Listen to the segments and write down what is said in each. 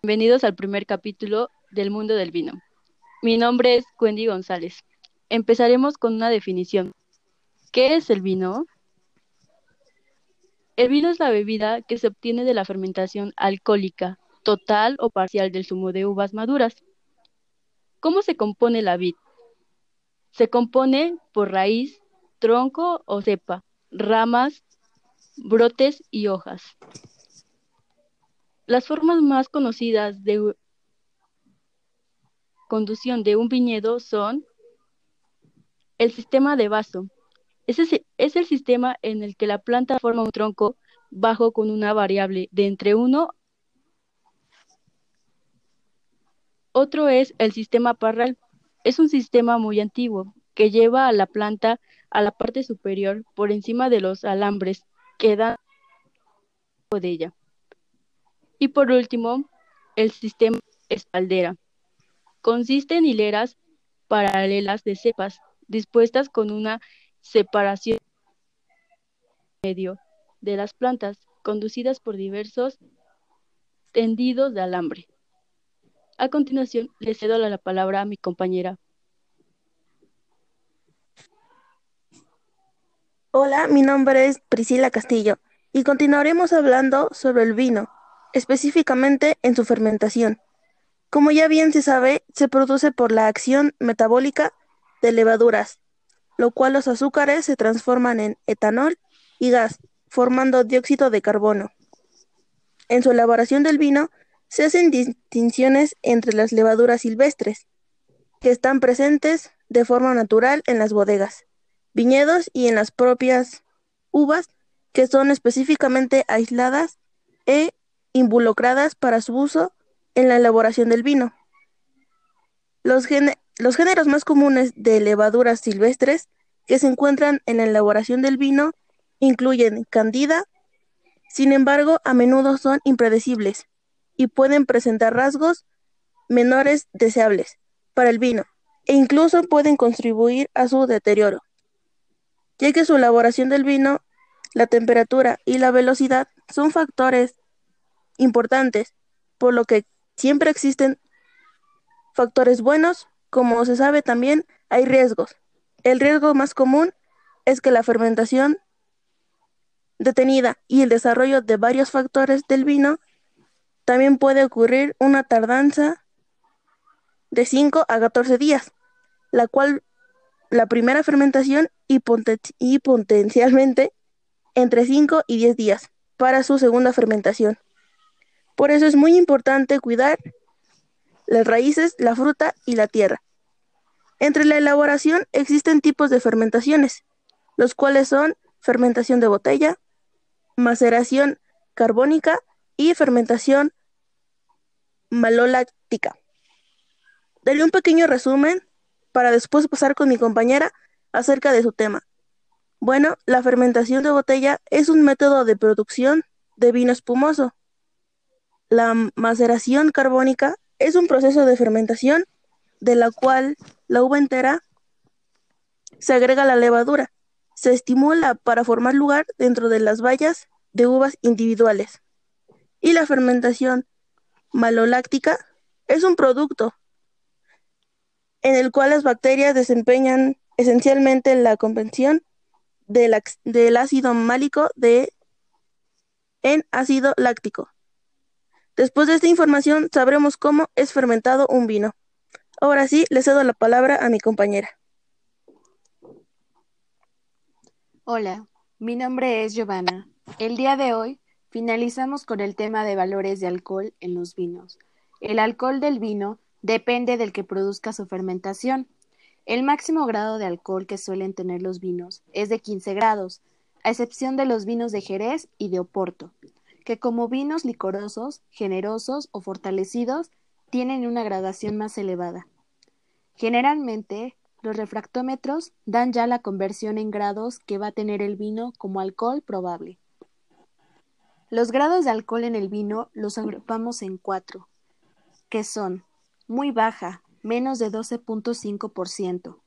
Bienvenidos al primer capítulo del mundo del vino. Mi nombre es Wendy González. Empezaremos con una definición. ¿Qué es el vino? El vino es la bebida que se obtiene de la fermentación alcohólica, total o parcial del zumo de uvas maduras. ¿Cómo se compone la vid? Se compone por raíz, tronco o cepa, ramas, brotes y hojas. Las formas más conocidas de conducción de un viñedo son el sistema de vaso. Es, es el sistema en el que la planta forma un tronco bajo con una variable de entre 1 Otro es el sistema parral. Es un sistema muy antiguo que lleva a la planta a la parte superior por encima de los alambres que dan de ella. Y por último, el sistema espaldera. Consiste en hileras paralelas de cepas dispuestas con una separación medio de las plantas conducidas por diversos tendidos de alambre. A continuación, le cedo la palabra a mi compañera. Hola, mi nombre es Priscila Castillo y continuaremos hablando sobre el vino, específicamente en su fermentación. Como ya bien se sabe, se produce por la acción metabólica de levaduras, lo cual los azúcares se transforman en etanol y gas, formando dióxido de carbono. En su elaboración del vino, se hacen distinciones entre las levaduras silvestres, que están presentes de forma natural en las bodegas, viñedos y en las propias uvas, que son específicamente aisladas e involucradas para su uso en la elaboración del vino. Los, géneros más comunes de levaduras silvestres que se encuentran en la elaboración del vino incluyen candida, sin embargo, a menudo son impredecibles y pueden presentar rasgos menores deseables para el vino e incluso pueden contribuir a su deterioro, ya que su elaboración del vino, la temperatura y la velocidad son factores importantes, por lo que siempre existen factores buenos, como se sabe también hay riesgos. El riesgo más común es que la fermentación detenida y el desarrollo de varios factores del vino también puede ocurrir una tardanza de 5 a 14 días, la cual la primera fermentación y, potencialmente entre 5 y 10 días para su segunda fermentación. Por eso es muy importante cuidar las raíces, la fruta y la tierra. Entre la elaboración existen tipos de fermentaciones, los cuales son fermentación de botella, maceración carbónica y fermentación maloláctica. Daré un pequeño resumen para después pasar con mi compañera acerca de su tema. Bueno, la fermentación de botella es un método de producción de vino espumoso. La maceración carbónica es un proceso de fermentación de la cual la uva entera se agrega la levadura. Se estimula para formar lugar dentro de las bayas de uvas individuales. Y la fermentación maloláctica es un producto en el cual las bacterias desempeñan esencialmente la convención del, del ácido málico de, en ácido láctico. Después de esta información sabremos cómo es fermentado un vino. Ahora sí, le cedo la palabra a mi compañera. Hola, mi nombre es Giovanna. El día de hoy Finalizamos con el tema de valores de alcohol en los vinos. El alcohol del vino depende del que produzca su fermentación. El máximo grado de alcohol que suelen tener los vinos es de 15 grados, a excepción de los vinos de Jerez y de Oporto, que como vinos licorosos, generosos o fortalecidos tienen una gradación más elevada. Generalmente, los refractómetros dan ya la conversión en grados que va a tener el vino como alcohol probable. Los grados de alcohol en el vino los agrupamos en cuatro, que son muy baja, menos de 12.5%,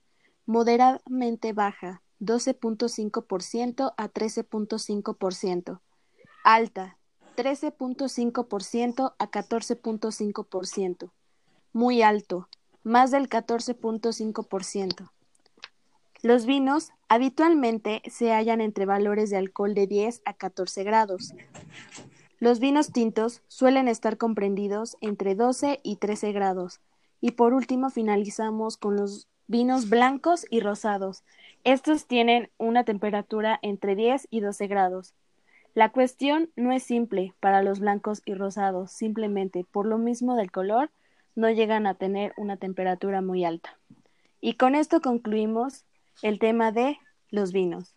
moderadamente baja, 12.5% a 13.5%, alta, 13.5% a 14.5%. Muy alto, más del 14.5%. Los vinos habitualmente se hallan entre valores de alcohol de 10 a 14 grados. Los vinos tintos suelen estar comprendidos entre 12 y 13 grados. Y por último finalizamos con los vinos blancos y rosados. Estos tienen una temperatura entre 10 y 12 grados. La cuestión no es simple para los blancos y rosados, simplemente por lo mismo del color no llegan a tener una temperatura muy alta. Y con esto concluimos el tema de los vinos.